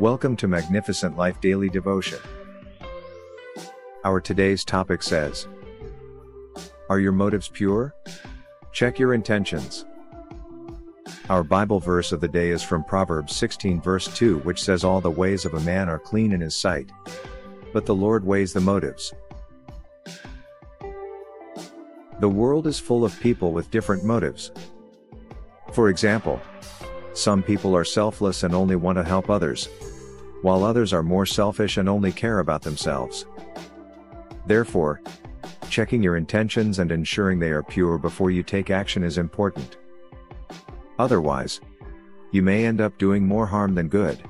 Welcome to Magnificent Life Daily Devotion. Our today's topic says Are your motives pure? Check your intentions. Our Bible verse of the day is from Proverbs 16 verse 2 which says all the ways of a man are clean in his sight. But the Lord weighs the motives. The world is full of people with different motives. For example, some people are selfless and only want to help others, while others are more selfish and only care about themselves. Therefore, checking your intentions and ensuring they are pure before you take action is important. Otherwise, you may end up doing more harm than good.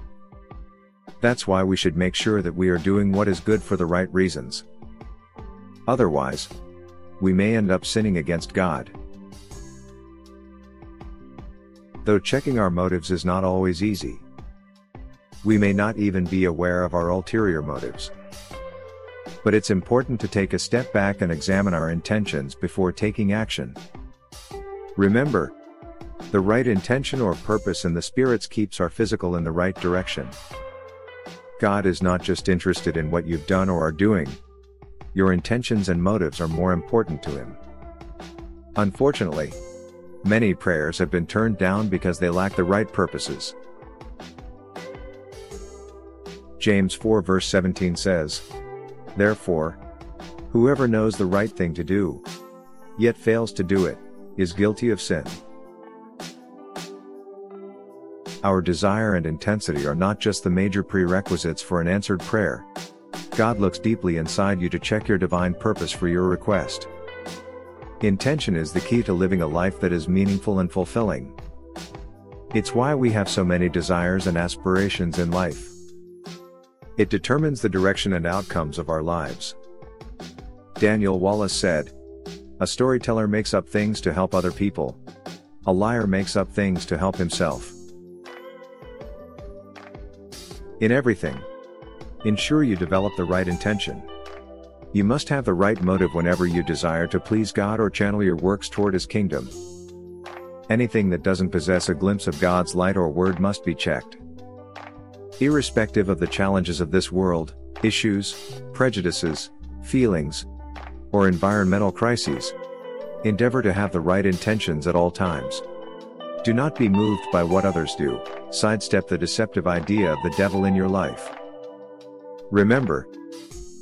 That's why we should make sure that we are doing what is good for the right reasons. Otherwise, we may end up sinning against God. Though checking our motives is not always easy. We may not even be aware of our ulterior motives. But it's important to take a step back and examine our intentions before taking action. Remember, the right intention or purpose in the spirits keeps our physical in the right direction. God is not just interested in what you've done or are doing. Your intentions and motives are more important to Him. Unfortunately, Many prayers have been turned down because they lack the right purposes. James 4 verse 17 says, Therefore, whoever knows the right thing to do, yet fails to do it, is guilty of sin. Our desire and intensity are not just the major prerequisites for an answered prayer. God looks deeply inside you to check your divine purpose for your request. Intention is the key to living a life that is meaningful and fulfilling. It's why we have so many desires and aspirations in life. It determines the direction and outcomes of our lives. Daniel Wallace said, A storyteller makes up things to help other people. A liar makes up things to help himself. In everything, ensure you develop the right intention. You must have the right motive whenever you desire to please God or channel your works toward His kingdom. Anything that doesn't possess a glimpse of God's light or word must be checked. Irrespective of the challenges of this world, issues, prejudices, feelings, or environmental crises, endeavor to have the right intentions at all times. Do not be moved by what others do, sidestep the deceptive idea of the devil in your life. Remember,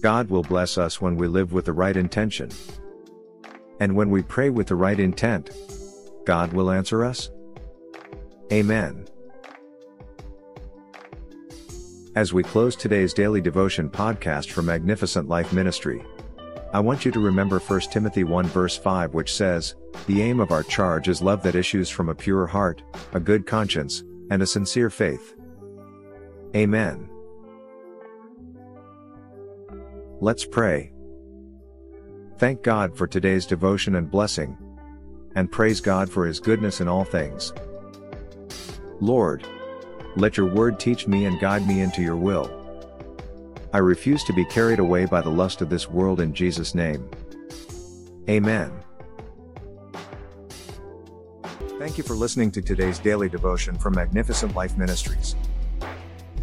God will bless us when we live with the right intention. And when we pray with the right intent, God will answer us. Amen. As we close today's daily devotion podcast for Magnificent Life Ministry, I want you to remember 1 Timothy 1 verse 5 which says, The aim of our charge is love that issues from a pure heart, a good conscience, and a sincere faith. Amen. Let's pray. Thank God for today's devotion and blessing. And praise God for His goodness in all things. Lord, let your word teach me and guide me into your will. I refuse to be carried away by the lust of this world in Jesus' name. Amen. Thank you for listening to today's daily devotion from Magnificent Life Ministries.